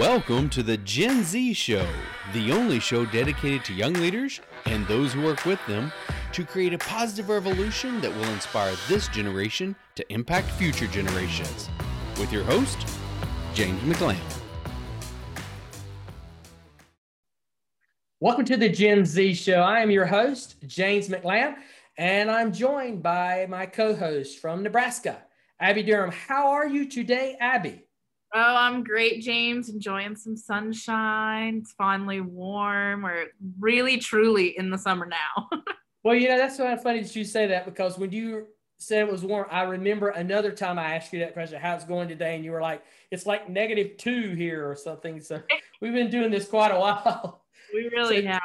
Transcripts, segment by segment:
Welcome to the Gen Z Show, the only show dedicated to young leaders and those who work with them to create a positive revolution that will inspire this generation to impact future generations. With your host, James McLean. Welcome to the Gen Z Show. I am your host, James McLean, and I'm joined by my co host from Nebraska, Abby Durham. How are you today, Abby? Oh, I'm great, James. Enjoying some sunshine. It's finally warm. We're really, truly in the summer now. well, you know, that's kind of funny that you say that because when you said it was warm, I remember another time I asked you that question, how it's going today, and you were like, it's like negative two here or something. So we've been doing this quite a while. We really so, have.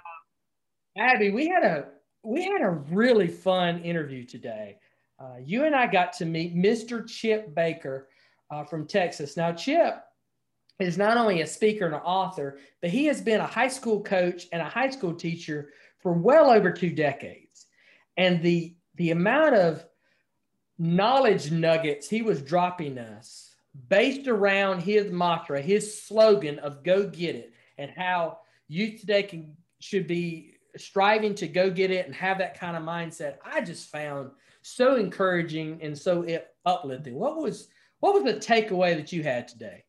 Abby, we had a we had a really fun interview today. Uh, you and I got to meet Mr. Chip Baker uh, from Texas. Now, Chip is not only a speaker and an author, but he has been a high school coach and a high school teacher for well over two decades. And the, the amount of knowledge nuggets he was dropping us based around his mantra, his slogan of go get it, and how youth today can should be striving to go get it and have that kind of mindset, I just found so encouraging and so uplifting. What was what was the takeaway that you had today?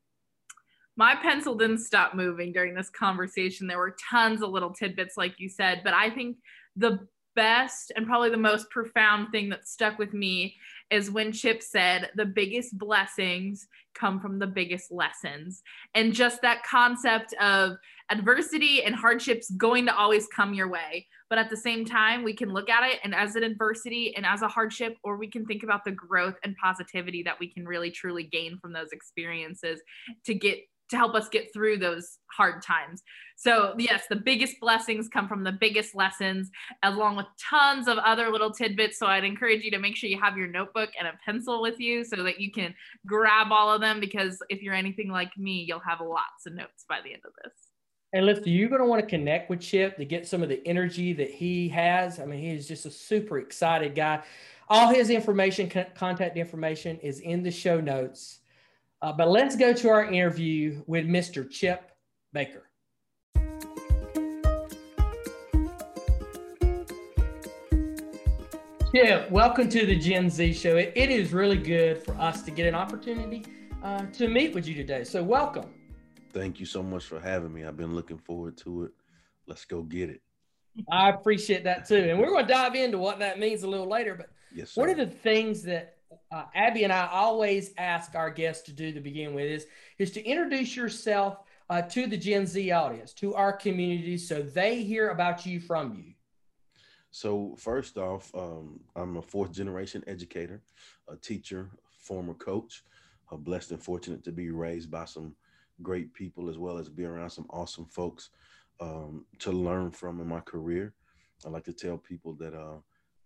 My pencil didn't stop moving during this conversation. There were tons of little tidbits, like you said, but I think the best and probably the most profound thing that stuck with me is when Chip said, the biggest blessings come from the biggest lessons. And just that concept of adversity and hardships going to always come your way. But at the same time, we can look at it and as an adversity and as a hardship, or we can think about the growth and positivity that we can really truly gain from those experiences to get to help us get through those hard times. So, yes, the biggest blessings come from the biggest lessons, along with tons of other little tidbits. So, I'd encourage you to make sure you have your notebook and a pencil with you so that you can grab all of them. Because if you're anything like me, you'll have lots of notes by the end of this. And listen, you're going to want to connect with Chip to get some of the energy that he has. I mean, he's just a super excited guy. All his information, contact information is in the show notes. Uh, but let's go to our interview with Mr. Chip Baker. Chip, welcome to the Gen Z show. it, it is really good for us to get an opportunity uh, to meet with you today. So, welcome. Thank you so much for having me. I've been looking forward to it. Let's go get it. I appreciate that too. And we're going to dive into what that means a little later. But yes, sir. one of the things that uh, Abby and I always ask our guests to do to begin with is, is to introduce yourself uh, to the Gen Z audience, to our community, so they hear about you from you. So, first off, um, I'm a fourth generation educator, a teacher, former coach. Blessed and fortunate to be raised by some great people as well as be around some awesome folks um, to learn from in my career. I like to tell people that uh,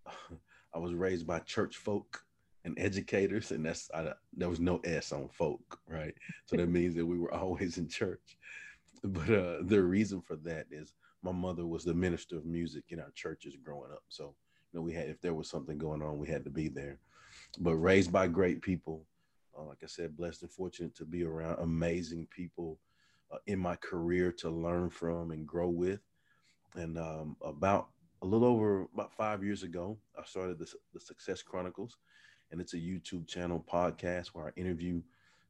I was raised by church folk and educators, and that's I, there was no S on folk, right? So that means that we were always in church. But uh, the reason for that is my mother was the minister of music in our churches growing up. So you know, we had if there was something going on, we had to be there. But raised by great people, uh, like I said, blessed and fortunate to be around amazing people uh, in my career to learn from and grow with. And um, about a little over about five years ago, I started the, the Success Chronicles, and it's a YouTube channel podcast where I interview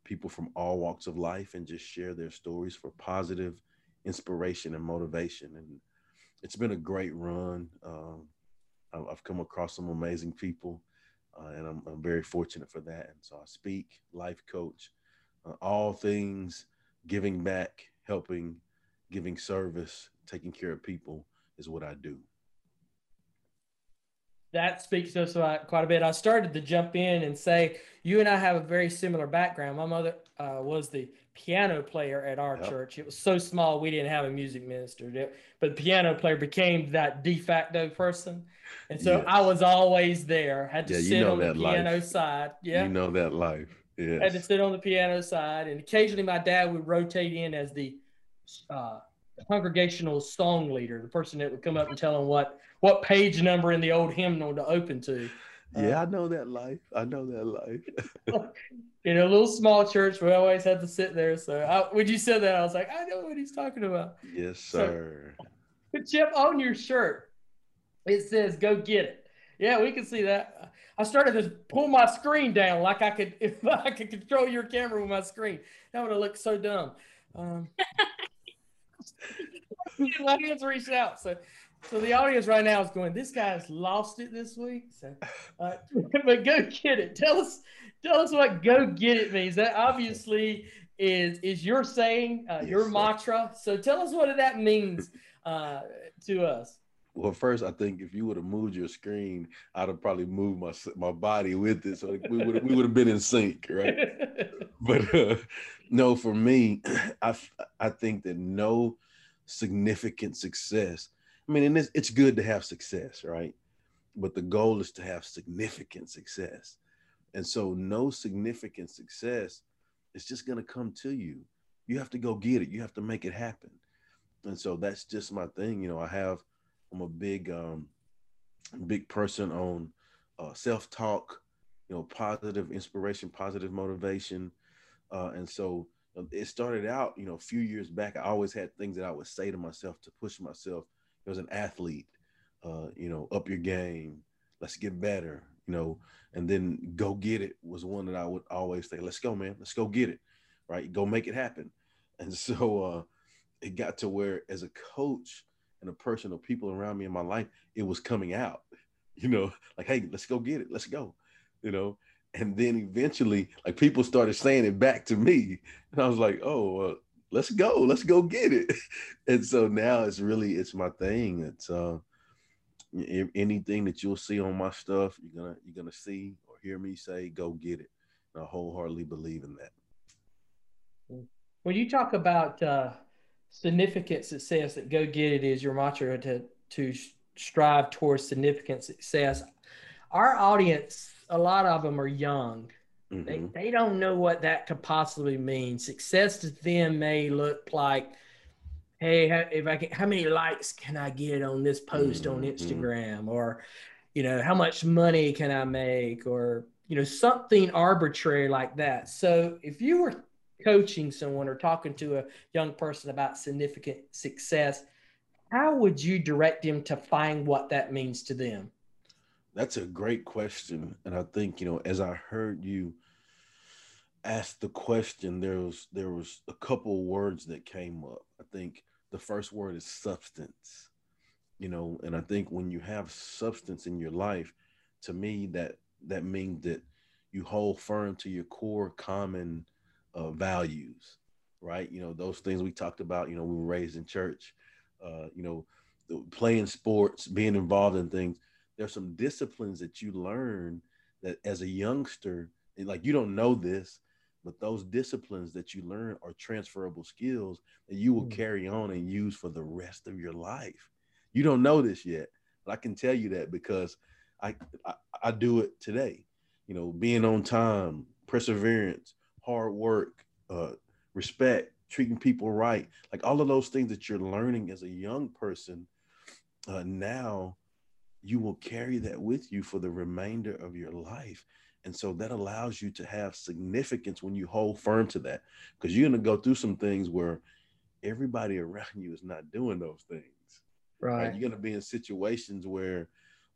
people from all walks of life and just share their stories for positive inspiration and motivation. And it's been a great run. Um, I've come across some amazing people uh, and I'm, I'm, very fortunate for that. And so I speak, life coach, uh, all things giving back, helping, giving service, taking care of people is what I do. That speaks to us quite a bit. I started to jump in and say, you and I have a very similar background. My mother uh, was the piano player at our yep. church. It was so small we didn't have a music minister, but the piano player became that de facto person, and so yes. I was always there. Had to yeah, sit on the piano life. side. Yeah, you know that life. Yeah, had to sit on the piano side, and occasionally my dad would rotate in as the uh, congregational song leader, the person that would come up and tell him what what page number in the old hymnal to open to. Yeah, I know that life. I know that life. in a little small church, we always had to sit there. So I, when you said that, I was like, I know what he's talking about. Yes, sir. So, Chip, on your shirt, it says "Go get it." Yeah, we can see that. I started to pull my screen down like I could if I could control your camera with my screen. That would have looked so dumb. Um, my hands reached out. So so the audience right now is going, this guy's lost it this week. So, uh, but go get it. Tell us, tell us what "go get it" means. That obviously is is your saying, uh, yes, your sir. mantra. So tell us what that means uh, to us. Well, first, I think if you would have moved your screen, I'd have probably moved my my body with it, so we would we would have been in sync, right? but uh, no, for me, I I think that no significant success I mean, and it's, it's good to have success, right? But the goal is to have significant success. And so, no significant success is just going to come to you. You have to go get it, you have to make it happen. And so, that's just my thing. You know, I have, I'm a big, um, big person on uh, self talk, you know, positive inspiration, positive motivation. Uh, and so, it started out, you know, a few years back. I always had things that I would say to myself to push myself as an athlete, uh, you know, up your game, let's get better, you know, and then go get it was one that I would always say, let's go, man, let's go get it, right? Go make it happen. And so uh, it got to where, as a coach and the person or people around me in my life, it was coming out, you know, like, hey, let's go get it, let's go, you know. And then eventually, like people started saying it back to me, and I was like, oh, let's go, let's go get it. And so now it's really it's my thing. It's uh anything that you'll see on my stuff, you're gonna you're gonna see or hear me say, go get it. And I wholeheartedly believe in that. When you talk about uh, significant success, that go get it is your mantra to to strive towards significant success. Our audience, a lot of them are young Mm-hmm. They, they don't know what that could possibly mean. Success to them may look like, hey, if I can, how many likes can I get on this post mm-hmm. on Instagram, or you know, how much money can I make, or you know, something arbitrary like that. So if you were coaching someone or talking to a young person about significant success, how would you direct them to find what that means to them? That's a great question. And I think, you know, as I heard you ask the question, there was there was a couple words that came up. I think the first word is substance. You know, and I think when you have substance in your life, to me that that means that you hold firm to your core common uh, values, right? You know, those things we talked about, you know, we were raised in church, uh, you know, playing sports, being involved in things there's some disciplines that you learn that as a youngster, like you don't know this, but those disciplines that you learn are transferable skills that you will mm. carry on and use for the rest of your life. You don't know this yet, but I can tell you that because I, I, I do it today. You know, being on time, perseverance, hard work, uh, respect, treating people right, like all of those things that you're learning as a young person. Uh, now you will carry that with you for the remainder of your life. And so that allows you to have significance when you hold firm to that, because you're going to go through some things where everybody around you is not doing those things. Right. right? You're going to be in situations where,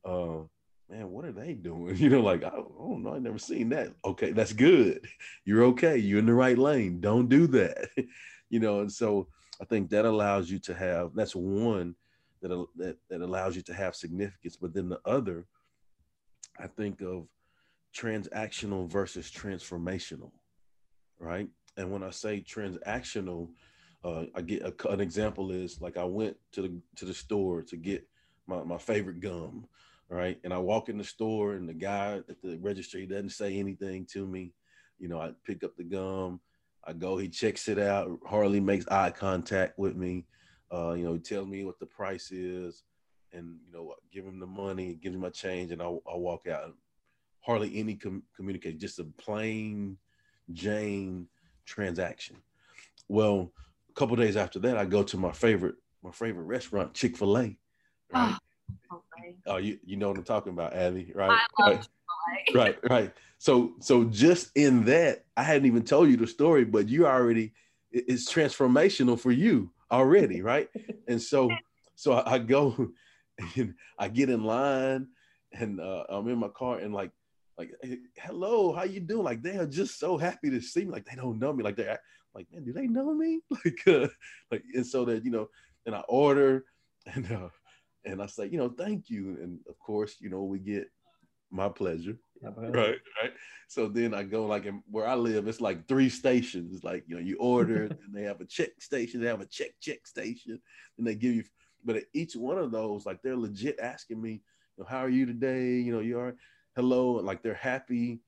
uh, man, what are they doing? You know, like, I don't know, I've never seen that. Okay, that's good. You're okay. You're in the right lane. Don't do that. you know, and so I think that allows you to have, that's one that, that, that allows you to have significance. But then the other, I think of transactional versus transformational, right? And when I say transactional, uh, I get a, an example is like I went to the to the store to get my, my favorite gum, right? And I walk in the store and the guy at the registry doesn't say anything to me. You know, I pick up the gum, I go, he checks it out, hardly makes eye contact with me. Uh, you know, he tells me what the price is, and you know, give him the money, give him my change, and I'll, I'll walk out. Hardly any com- communication, just a plain Jane transaction. Well, a couple days after that, I go to my favorite my favorite restaurant, Chick Fil A. Right? Oh, oh, you you know what I'm talking about, Abby, right? Chick right, right. So, so just in that, I hadn't even told you the story, but you already it's transformational for you already, right? And so, so I, I go, and I get in line, and uh, I'm in my car, and like, like, hello, how you doing? Like, they are just so happy to see me. Like, they don't know me. Like, they're like, man, do they know me? Like, uh, like, and so that you know, and I order, and uh, and I say, you know, thank you, and of course, you know, we get my pleasure. Right, right. So then I go like in where I live, it's like three stations. Like you know, you order, and they have a check station, they have a check check station, and they give you. But at each one of those, like they're legit asking me, you know, how are you today? You know, you are hello, and like they're happy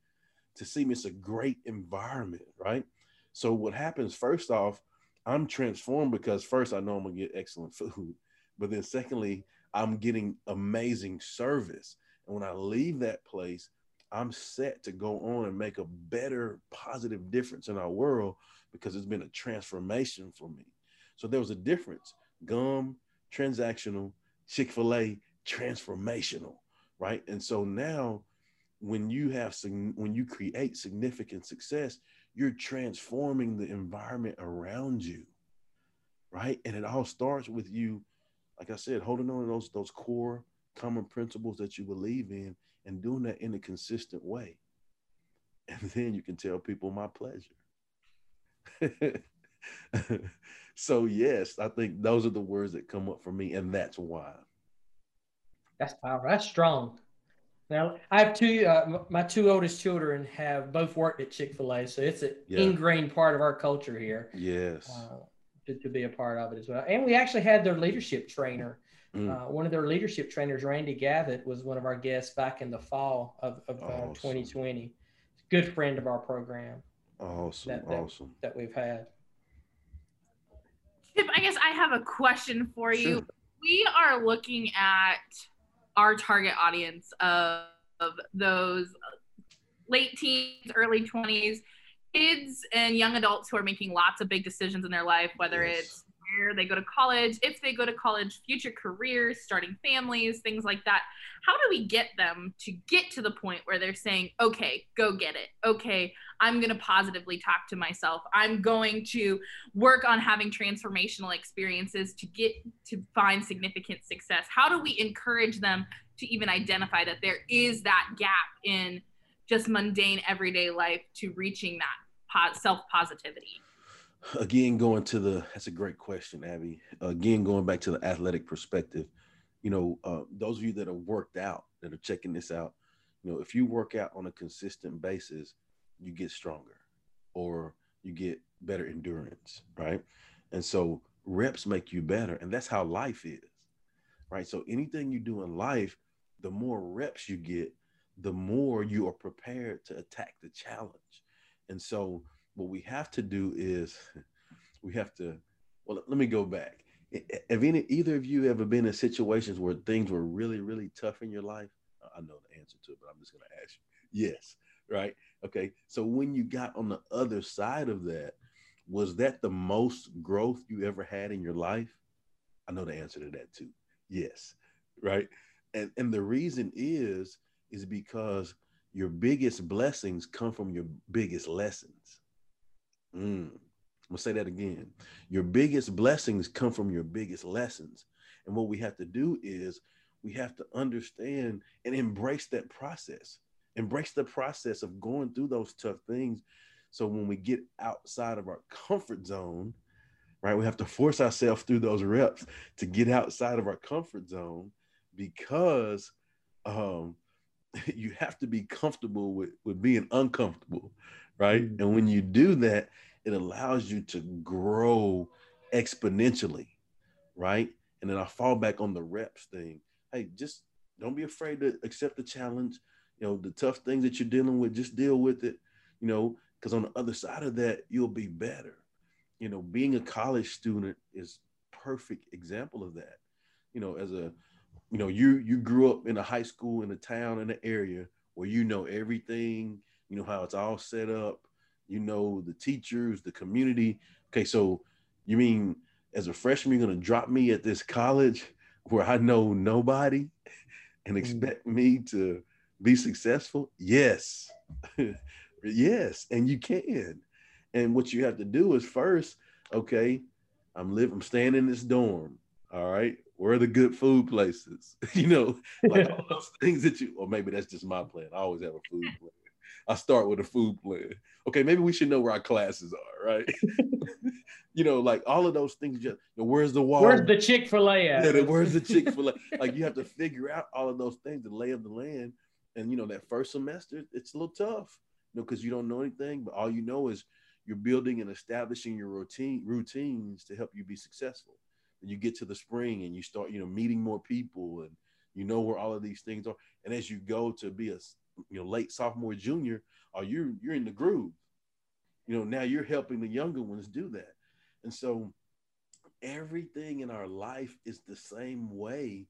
to see me. It's a great environment, right? So what happens first off, I'm transformed because first I know I'm gonna get excellent food, but then secondly, I'm getting amazing service. And when I leave that place, I'm set to go on and make a better positive difference in our world because it's been a transformation for me. So there was a difference. Gum, transactional, Chick-fil-A, transformational, right? And so now when you have when you create significant success, you're transforming the environment around you. Right? And it all starts with you like I said, holding on to those those core common principles that you believe in and doing that in a consistent way. And then you can tell people my pleasure. so yes, I think those are the words that come up for me, and that's why. That's powerful. That's strong. Now I have two. Uh, my two oldest children have both worked at Chick Fil A, so it's an yeah. ingrained part of our culture here. Yes. Uh, to, to, be a part of it as well, and we actually had their leadership trainer Mm. Uh, one of their leadership trainers, Randy Gavitt, was one of our guests back in the fall of, of uh, awesome. uh, 2020. Good friend of our program. Awesome. That, that, awesome. That we've had. Chip, I guess I have a question for you. Sure. We are looking at our target audience of, of those late teens, early 20s, kids and young adults who are making lots of big decisions in their life, whether yes. it's where they go to college, if they go to college, future careers, starting families, things like that. How do we get them to get to the point where they're saying, okay, go get it. Okay, I'm going to positively talk to myself. I'm going to work on having transformational experiences to get to find significant success. How do we encourage them to even identify that there is that gap in just mundane everyday life to reaching that self positivity? again going to the that's a great question abby. Again going back to the athletic perspective you know uh, those of you that have worked out that are checking this out you know if you work out on a consistent basis you get stronger or you get better endurance right? And so reps make you better and that's how life is right? So anything you do in life the more reps you get the more you are prepared to attack the challenge and so what we have to do is we have to well let me go back. Have any either of you ever been in situations where things were really really tough in your life? I know the answer to it but i'm just going to ask you. Yes right? Okay so when you got on the other side of that was that the most growth you ever had in your life? I know the answer to that too. Yes right? And and the reason is is because your biggest blessings come from your biggest lessons Mm. I'm gonna say that again. Your biggest blessings come from your biggest lessons. And what we have to do is we have to understand and embrace that process. Embrace the process of going through those tough things. So when we get outside of our comfort zone, right, we have to force ourselves through those reps to get outside of our comfort zone because um, you have to be comfortable with, with being uncomfortable, right? Mm-hmm. And when you do that, it allows you to grow exponentially, right? And then I fall back on the reps thing. Hey, just don't be afraid to accept the challenge. You know, the tough things that you're dealing with, just deal with it, you know, because on the other side of that, you'll be better. You know, being a college student is perfect example of that. You know, as a, you know, you you grew up in a high school in a town in an area where you know everything, you know how it's all set up, you know the teachers, the community. Okay, so you mean as a freshman, you're gonna drop me at this college where I know nobody and mm. expect me to be successful? Yes. yes, and you can. And what you have to do is first, okay, I'm living, I'm staying in this dorm. All right. Where are the good food places? you know, like all those things that you, or maybe that's just my plan. I always have a food plan. I start with a food plan. Okay, maybe we should know where our classes are, right? you know, like all of those things. Just you know, where's the wall? Where's the Chick Fil A? Yeah, where's the Chick Fil A? like you have to figure out all of those things, the lay of the land, and you know that first semester it's a little tough, you know, because you don't know anything, but all you know is you're building and establishing your routine routines to help you be successful. And you get to the spring and you start, you know, meeting more people and you know where all of these things are. And as you go to be a you know late sophomore, junior, or you're you're in the groove. You know, now you're helping the younger ones do that. And so everything in our life is the same way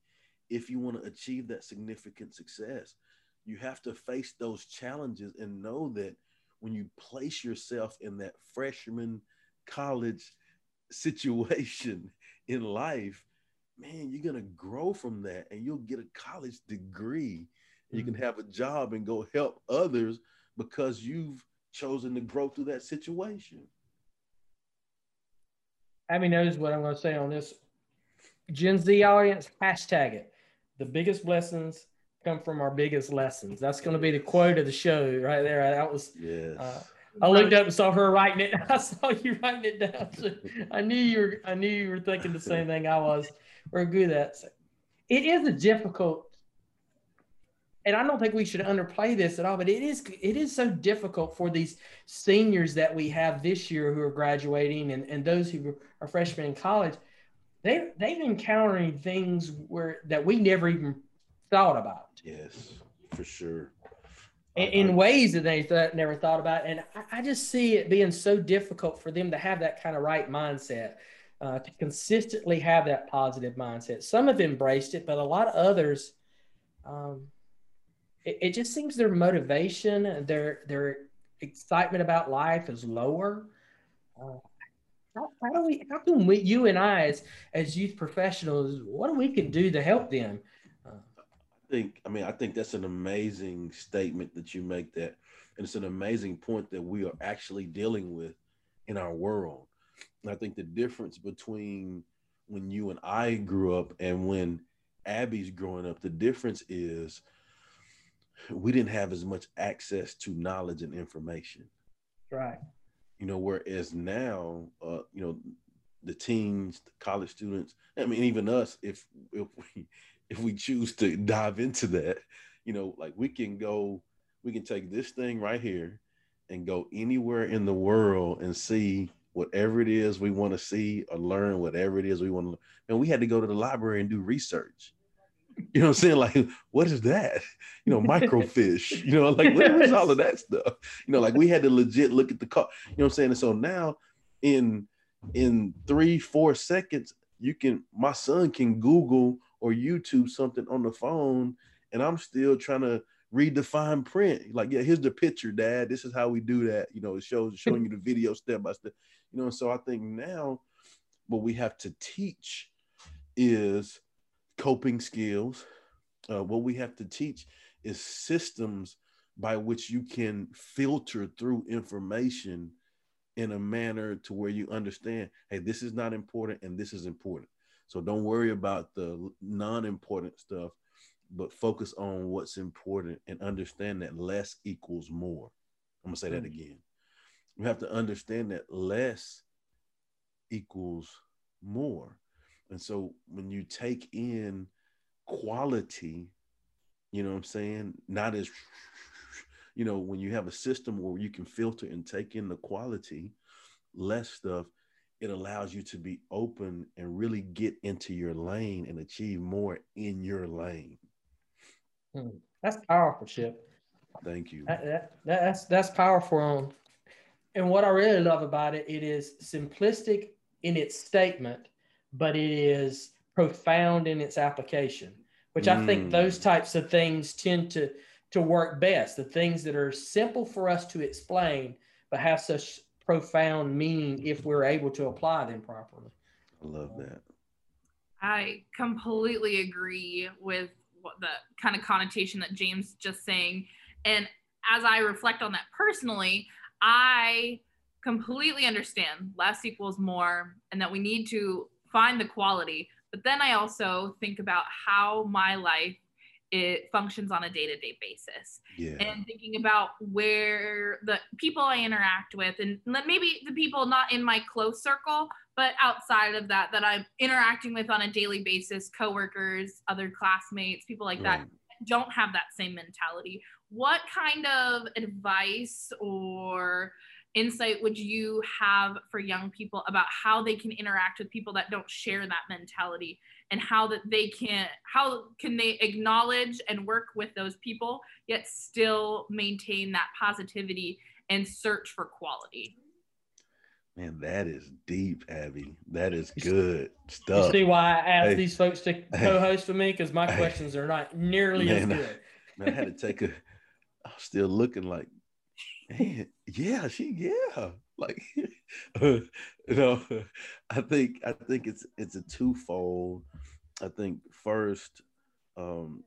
if you want to achieve that significant success. You have to face those challenges and know that when you place yourself in that freshman college situation in life, man, you're going to grow from that and you'll get a college degree. Mm-hmm. You can mm-hmm. have a job and go help others because you've chosen to grow through that situation. Abby knows what I'm going to say on this. Gen Z audience, hashtag it. The biggest blessings come from our biggest lessons. That's going to be the quote of the show right there. That was. Yes. Uh, I looked up and saw her writing it. I saw you writing it down. So I knew you were. I knew you were thinking the same thing I was. We're good at. That. It is a difficult, and I don't think we should underplay this at all. But it is. It is so difficult for these seniors that we have this year who are graduating, and and those who are freshmen in college. They they've encountering things where that we never even thought about. Yes, for sure. In, in ways that they th- never thought about. And I, I, just see it being so difficult for them to have that kind of right mindset, uh, to consistently have that positive mindset. Some have embraced it, but a lot of others, um, it, it just seems their motivation, their their excitement about life is lower. Uh, how, how, do we how can we you and i as as youth professionals what do we can do to help them think, I mean, I think that's an amazing statement that you make that. And it's an amazing point that we are actually dealing with in our world. And I think the difference between when you and I grew up and when Abby's growing up, the difference is we didn't have as much access to knowledge and information. Right. You know, whereas now, uh, you know, the teens, the college students, I mean, even us, if if we if we choose to dive into that, you know, like we can go, we can take this thing right here and go anywhere in the world and see whatever it is we want to see or learn whatever it is we want to learn. and we had to go to the library and do research. You know what i'm saying? Like what is that? You know microfiche, you know like what is all of that stuff? You know like we had to legit look at the car you know what i'm saying? And so now in in three four seconds you can my son can google or YouTube something on the phone, and I'm still trying to redefine print. Like, yeah, here's the picture, Dad. This is how we do that. You know, it shows showing you the video step by step. You know, so I think now what we have to teach is coping skills. Uh, what we have to teach is systems by which you can filter through information in a manner to where you understand hey this is not important and this is important so don't worry about the non-important stuff, but focus on what's important and understand that less equals more. I'm gonna say that mm. again. You have to understand that less equals more. And so when you take in quality, you know what I'm saying? Not as, you know, when you have a system where you can filter and take in the quality, less stuff, it allows you to be open and really get into your lane and achieve more in your lane. Hmm. That's powerful, Chip. Thank you. That, that, that's that's powerful. And what I really love about it, it is simplistic in its statement, but it is profound in its application. Which I think those hmm. types of things tend to to work best. The things that are simple for us to explain, but have such profound meaning if we're able to apply them properly. I love that. I completely agree with the kind of connotation that James just saying. And as I reflect on that personally, I completely understand less equals more and that we need to find the quality. But then I also think about how my life it functions on a day-to-day basis Yeah. and thinking about where the people I interact with and maybe the people not in my close circle, but outside of that, that I'm interacting with on a daily basis, coworkers, other classmates, people like that don't have that same mentality. What kind of advice or insight would you have for young people about how they can interact with people that don't share that mentality and how that they can how can they acknowledge and work with those people yet still maintain that positivity and search for quality Man, that is deep, Abby. That is good stuff You stuff. see why I asked Hey. these folks to co-host with me because my Hey. questions are not nearly as Man, good. Man, I had to take a i'm still looking like, man, yeah, she, yeah, like, you know, I think I think it's it's a twofold. I think first, um,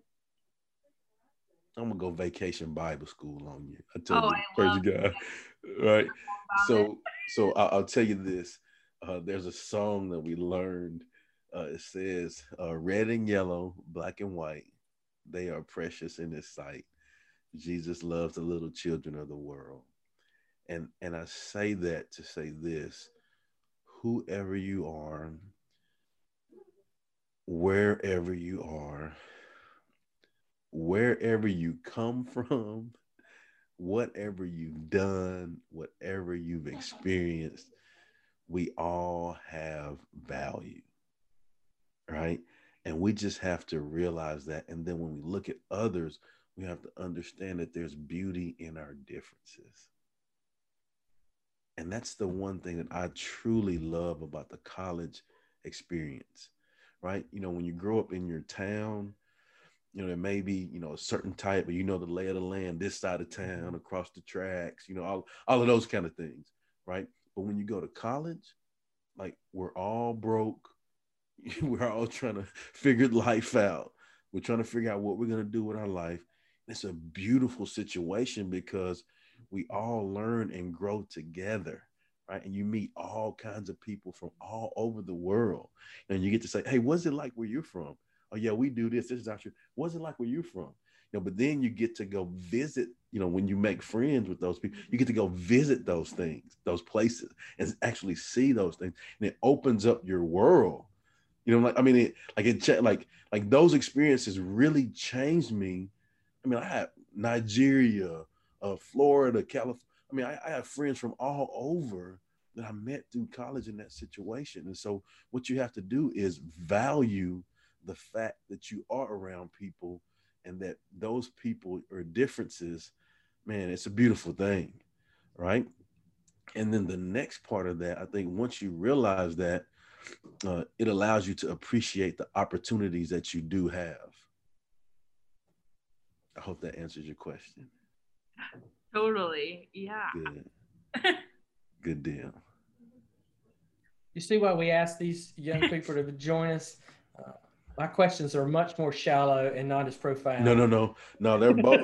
I'm gonna go vacation Bible school on you. I told Oh, you, I praise God, right? So, so I'll, I'll tell you this. Uh, there's a song that we learned. Uh, it says, uh, "Red and yellow, black and white, they are precious in His sight. Jesus loves the little children of the world." And and I say that to say this: whoever you are, wherever you are, wherever you come from, whatever you've done, whatever you've experienced, we all have value, right? And we just have to realize that. And then when we look at others, we have to understand that there's beauty in our differences. And that's the one thing that I truly love about the college experience, right? You know, when you grow up in your town, you know, there may be, you know, a certain type, but you know the lay of the land, this side of town, mm-hmm. across the tracks, you know, all, all of those kind of things, right? But when you go to college, like we're all broke. We're all trying to figure life out. We're trying to figure out what we're going to do with our life. It's a beautiful situation because we all learn and grow together, right? And you meet all kinds of people from all over the world. And you get to say, hey, what's it like where you're from? oh yeah, we do this. This is our What's it like where you're from? You know, but then you get to go visit. You know, when you make friends with those people, you get to go visit those things, those places, and actually see those things, and it opens up your world. You know, like I mean, it, like it, like like those experiences really changed me. I mean, I had Nigeria, uh, Florida, California. I mean, I, I have friends from all over that I met through college in that situation. And so, what you have to do is value the fact that you are around people and that those people are differences, man, it's a beautiful thing, right? And then the next part of that, I think once you realize that, uh, it allows you to appreciate the opportunities that you do have. I hope that answers your question. Totally yeah Good. Good deal. You see why we ask these young people to join us? Uh, my questions are much more shallow and not as profound. No, no, no, no. They're both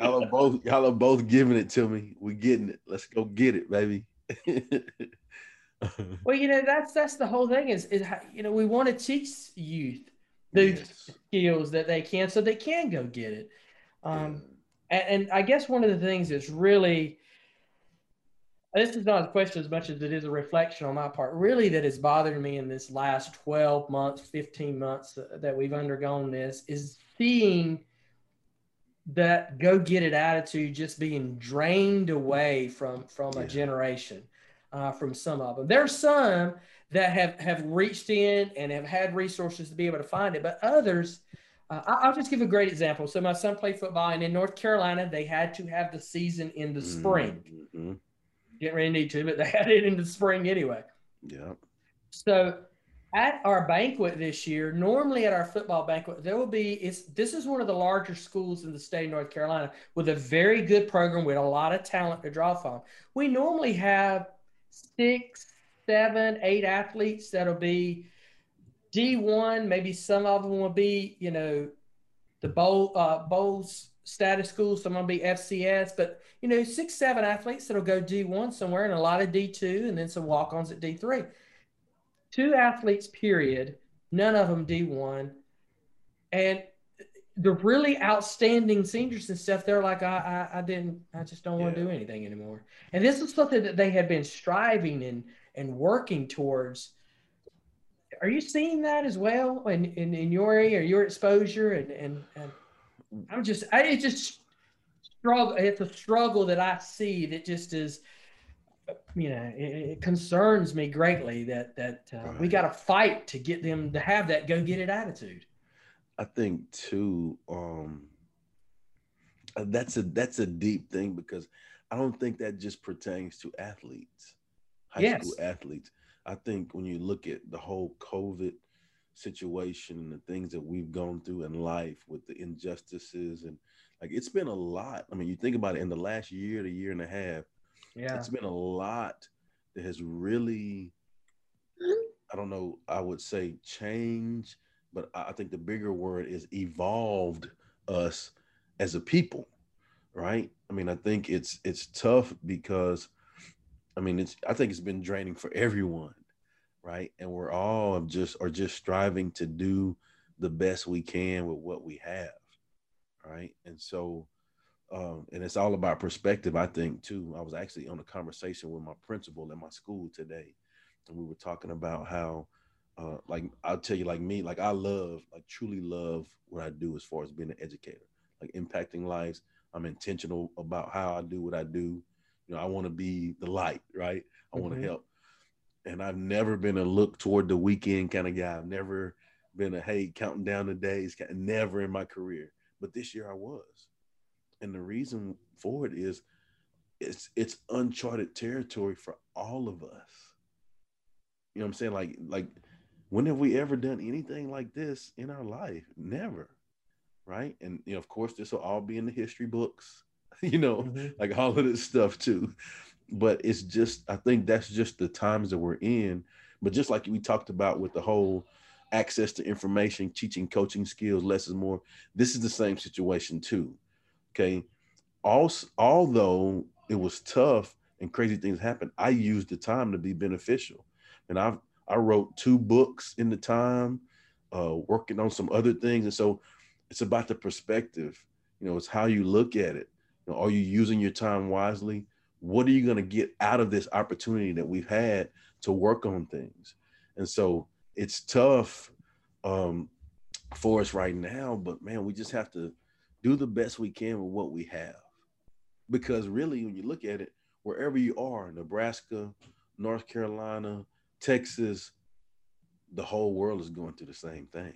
y'all are both y'all are both giving it to me. We're getting it. Let's go get it, baby. well, you know that's that's the whole thing is is how, you know we want to teach youth those Yes. skills that they can so they can go get it. Um, Yeah. And, and I guess one of the things that's really this is not a question as much as it is a reflection on my part, really, that has bothered me in this last 12 months, 15 months that we've undergone this is seeing that go get it attitude just being drained away from from a generation uh, from some of them there's some that have have reached in and have had resources to be able to find it but others uh, I'll just give a great example. So my son played football, and in North Carolina, they had to have the season in the spring. Mhm. Didn't really need to, but they had it in the spring anyway. Yeah. So at our banquet this year, normally at our football banquet, there will be it's this is one of the larger schools in the state of North Carolina with a very good program with a lot of talent to draw from. We normally have six, seven, eight athletes that'll be D1, maybe some of them will be, you know, the bowl uh, bowls status schools. Some will be FCS, but you know, six, seven athletes that'll go D1 somewhere, and a lot of D2, and then some walk-ons at D3. Two athletes, period. None of them D1, and the really outstanding seniors and stuff, they're like, I, I, I didn't, I just don't want to do anything anymore. And this is something that they had been striving and and working towards. Are you seeing that as well in, in, in your area or your exposure? And, and, and I'm just, I, it just struggle. It's a struggle that I see that just is, you know, it, it concerns me greatly that, that uh, we got to fight to get them to have that go get it attitude. I think too, um, uh, that's a that's a deep thing because I don't think that just pertains to athletes, high Yes. school athletes. I think when you look at the whole COVID situation and the things that we've gone through in life with the injustices and like it's been a lot. I mean, you think about it in the last year, the year and a half, Yeah. it's been a lot that has really i don't know i would say change but i I think the bigger word is evolved us as a people right i mean i think it's it's tough because i mean it's i think it's been draining for everyone right? And we're all just are just striving to do the best we can with what we have right? And so um, and it's all about perspective i think too. I was actually on a conversation with my principal at my school today and we were talking about how uh, like i'll tell you like me like i love like truly love what i do as far as being an educator like impacting lives. I'm intentional about how i do what i do you know i want to be the light right? I want to mm-hmm. help. And i've never been a look toward the weekend kind of guy. I've never been a hey counting down the days never in my career. But this year i was. And the reason for it is it's it's uncharted territory for all of us. You know what i'm saying? Like like when have we ever done anything like this in our life? Never right? And you know of course this will all be in the history books you know Mhm. like all of this stuff too. But it's just i think that's just the times that we're in. But just like we talked about with the whole access to information teaching coaching skills less is more this is the same situation too okay? Also although it was tough and crazy things happened i used the time to be beneficial. And i i wrote two books in the time uh working on some other things. And so it's about the perspective you know it's how you look at it are you using your time wisely? What are you going to get out of this opportunity that we've had to work on things? And so it's tough um, for us right now but man we just have to do the best we can with what we have. Because really when you look at it wherever you are nebraska north carolina texas the whole world is going through the same thing.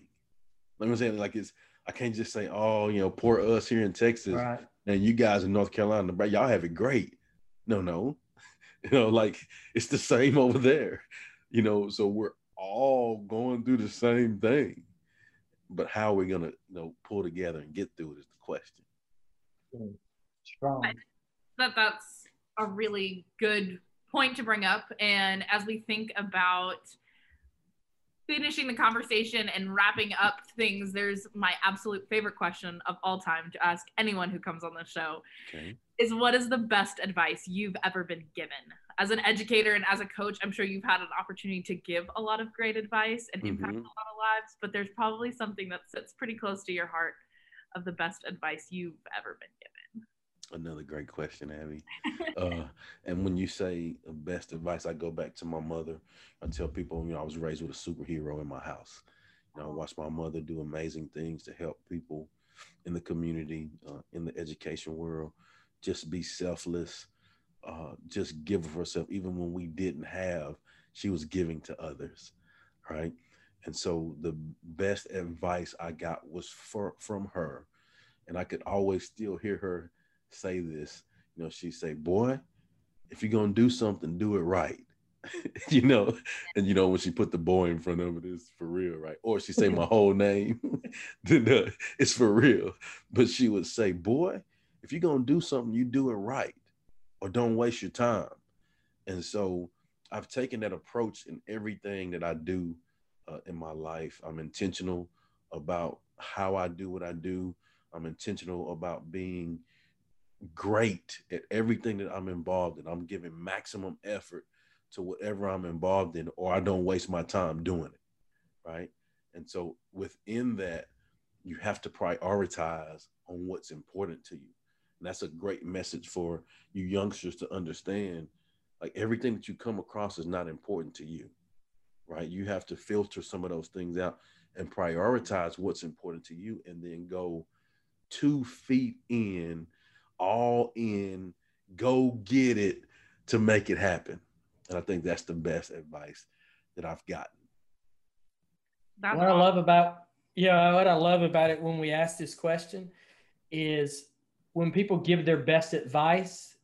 Let me say like it's i can't just say oh you know poor us here in texas. Right. And you guys in North Carolina, bro, y'all have it great. No, no, you know, like it's the same over there, you know. So we're all going through the same thing, but how are we gonna, you know, pull together and get through it is the question. Strong. that that's a really good point to bring up. And as we think about finishing the conversation and wrapping up things, there's my absolute favorite question of all time to ask anyone who comes on the show Okay. is what is the best advice you've ever been given? As an educator and as a coach, I'm sure you've had an opportunity to give a lot of great advice and impact a Mhm. lot of lives, but there's probably something that sits pretty close to your heart of the best advice you've ever been given. Another great question, Abby. uh, and when you say best advice, I go back to my mother. I tell people, you know, I was raised with a superhero in my house. You know, I watched my mother do amazing things to help people in the community, uh, in the education world, just be selfless, uh, just give of herself, even when we didn't have, she was giving to others, right? And so the best advice I got was for, from her. And I could always still hear her say this. You know, she say, "Boy, if you're gonna do something, do it right." you know, and you know when she put the boy in front of it, it's for real, right? Or she say my whole name, then uh, it's for real. But she would say, "Boy, if you're gonna do something, you do it right, or don't waste your time." And so I've taken that approach in everything that I do uh, in my life. I'm intentional about how I do what I do. I'm intentional about being great at everything that I'm involved in. I'm giving maximum effort to whatever I'm involved in, or I don't waste my time doing it. Right. And so within that, you have to prioritize on what's important to you. And that's a great message for you youngsters to understand. Like everything that you come across is not important to you. Right. You have to filter some of those things out and prioritize what's important to you and then go two feet in, all in, go get it to make it happen. And I think that's the best advice that I've gotten. That's what awesome. I love about yeah, what I love about it when we ask this question is when people give their best advice,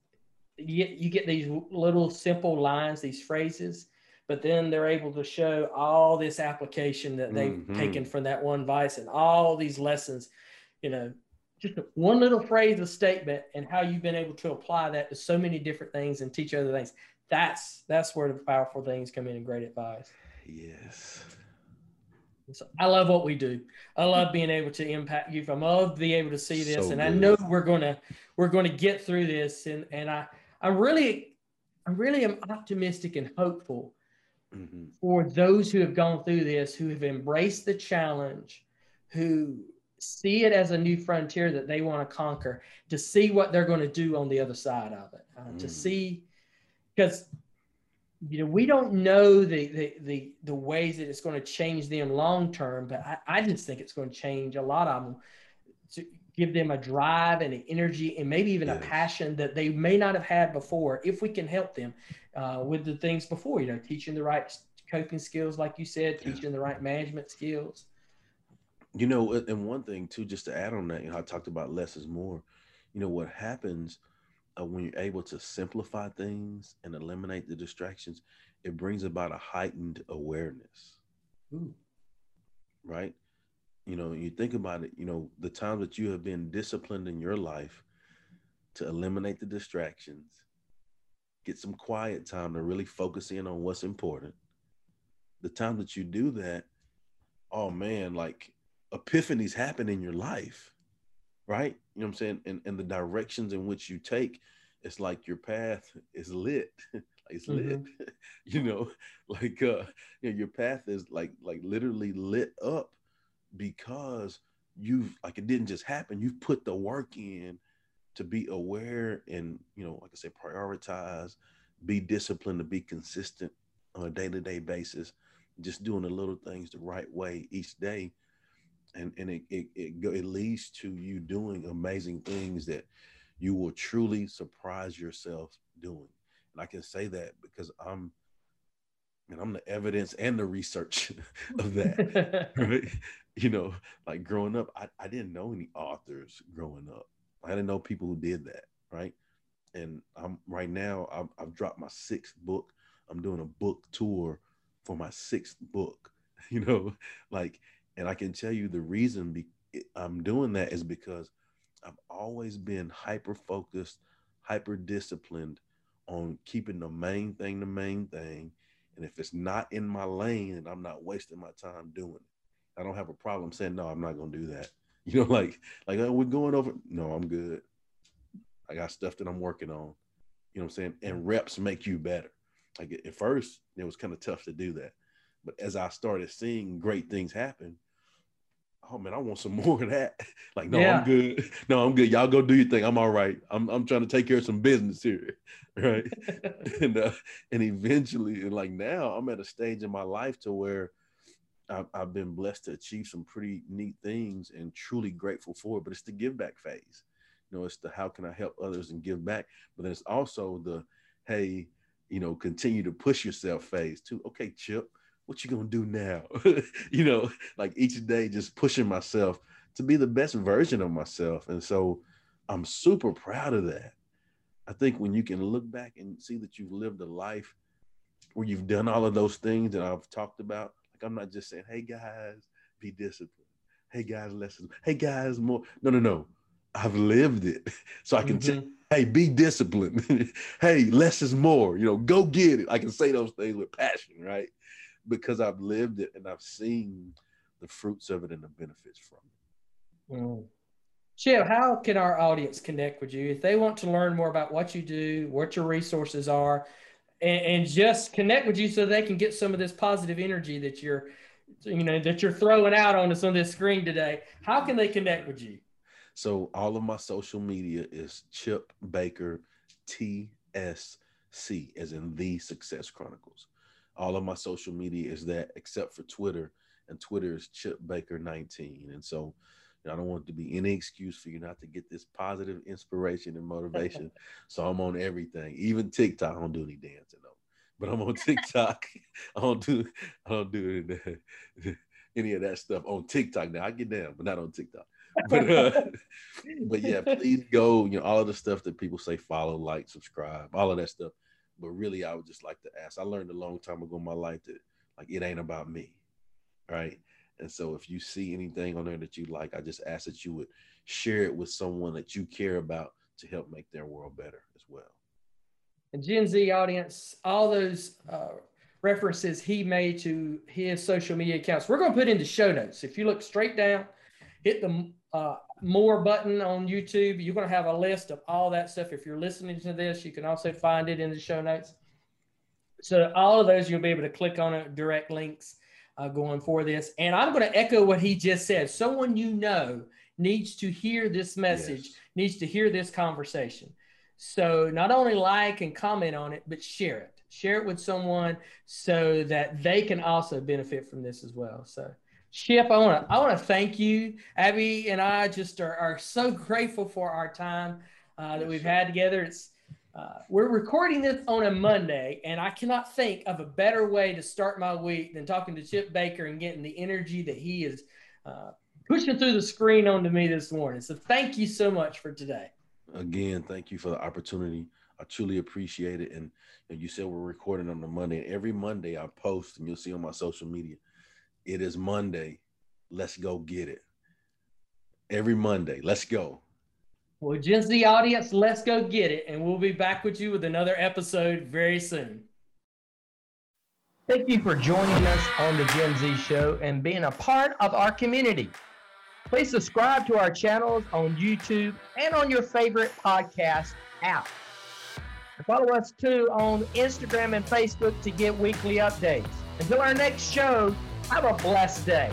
you get, you get these little simple lines, these phrases, but then they're able to show all this application that they've mm-hmm. taken from that one advice and all these lessons, you know, just one little phrase of statement and how you've been able to apply that to so many different things and teach other things. That's that's where the powerful things come in and great advice. Yes. So I love what we do. I love being able to impact youth. I love being able to see this, so and good. I know we're gonna we're gonna get through this. And and I I really I really am optimistic and hopeful mm-hmm. for those who have gone through this, who have embraced the challenge, who see it as a new frontier that they want to conquer, to see what they're going to do on the other side of it, uh, mm. to see because you know we don't know the, the the the ways that it's going to change them long term but I, I just think it's going to change a lot of them to give them a drive and an energy and maybe even yes. a passion that they may not have had before if we can help them uh, with the things before you know teaching the right coping skills like you said teaching yeah. the right management skills you know and one thing too just to add on that you know i talked about less is more you know what happens uh, when you're able to simplify things and eliminate the distractions, it brings about a heightened awareness. Ooh. Right? You know, you think about it, you know, the times that you have been disciplined in your life to eliminate the distractions, get some quiet time to really focus in on what's important. The time that you do that, oh man, like epiphanies happen in your life right? You know what I'm saying? And and the directions in which you take, it's like your path is lit. like it's mm-hmm. lit. you know, like uh you know, your path is like like literally lit up because you've like it didn't just happen. You've put the work in to be aware and you know, like I said, prioritize, be disciplined to be consistent on a day-to-day basis, just doing the little things the right way each day and and it it, it, it leads to you doing amazing things that you will truly surprise yourself doing. And i can say that because i'm and i'm the evidence and the research of that right? You know like growing up I, I didn't know any authors growing up. I didn't know people who did that right? And i'm right now I've, I've dropped my sixth book. I'm doing a book tour for my sixth book you know? Like and I can tell you the reason be, I'm doing that is because I've always been hyper focused, hyper disciplined on keeping the main thing the main thing. And if it's not in my lane and I'm not wasting my time doing it, I don't have a problem saying, no, I'm not going to do that. You know, like, like oh, we're going over. No, I'm good. I got stuff that I'm working on. You know what I'm saying? And reps make you better. Like at first, it was kind of tough to do that. But as I started seeing great things happen, oh man, I want some more of that. like, no, yeah. I'm good. No, I'm good. Y'all go do your thing. I'm all right. I'm I'm trying to take care of some business here. Right. and uh, and eventually, and like now I'm at a stage in my life to where I've, I've been blessed to achieve some pretty neat things and truly grateful for it. But it's the give back phase. You know, it's the how can I help others and give back. But then it's also the hey, you know, continue to push yourself phase too. Okay, Chip what you gonna do now? you know, like each day just pushing myself to be the best version of myself. And so I'm super proud of that. I think when you can look back and see that you've lived a life where you've done all of those things that I've talked about, like I'm not just saying, hey guys, be disciplined. Hey guys, lessons. Hey guys, more. No, no, no. I've lived it. So I can mm-hmm. tell, hey, be disciplined. hey, less is more. You know, go get it. I can say those things with passion, right? Because I've lived it and I've seen the fruits of it and the benefits from it. Mm. Chip, how can our audience connect with you if they want to learn more about what you do, what your resources are, and, and just connect with you so they can get some of this positive energy that you're, you know, that you're throwing out on us on this screen today? How can they connect with you? So all of my social media is Chip Baker TSC, as in the Success Chronicles. All of my social media is that, except for Twitter, and Twitter is Chip Baker 19. And so I don't want it to be any excuse for you not to get this positive inspiration and motivation. so I'm on everything, even TikTok. I don't do any dancing though, but I'm on TikTok. I don't do I don't do any of that stuff on TikTok. Now I get down, but not on TikTok. But uh, but yeah, please go. You know all of the stuff that people say follow, like, subscribe, all of that stuff. But really, I would just like to ask. I learned a long time ago in my life that like it ain't about me, right? And so if you see anything on there that you like, I just ask that you would share it with someone that you care about to help make their world better as well. And Gen Z audience, all those uh, references he made to his social media accounts, we're going to put in the show notes. If you look straight down, hit the uh, more button on YouTube, you're going to have a list of all that stuff. If you're listening to this, you can also find it in the show notes. So all of those, you'll be able to click on it, direct links uh, going for this. And I'm going to echo what he just said. Someone you know needs to hear this message, yes. needs to hear this conversation. So not only like and comment on it, but share it. Share it with someone so that they can also benefit from this as well. So, Chip, I want to I want to thank you. Abby and I just are, are so grateful for our time uh, that we've had together. It's uh, we're recording this on a Monday, and I cannot think of a better way to start my week than talking to Chip Baker and getting the energy that he is uh, pushing through the screen onto me this morning. So, thank you so much for today. Again, thank you for the opportunity. I truly appreciate it. And, and you said we're recording on the Monday. Every Monday, I post, and you'll see on my social media, it is Monday. Let's go get it. Every Monday, let's go. Well, Gen Z audience, let's go get it. And we'll be back with you with another episode very soon. Thank you for joining us on the Gen Z Show and being a part of our community. Please subscribe to our channels on YouTube and on your favorite podcast app. And follow us too on Instagram and Facebook to get weekly updates. Until our next show, have a blessed day.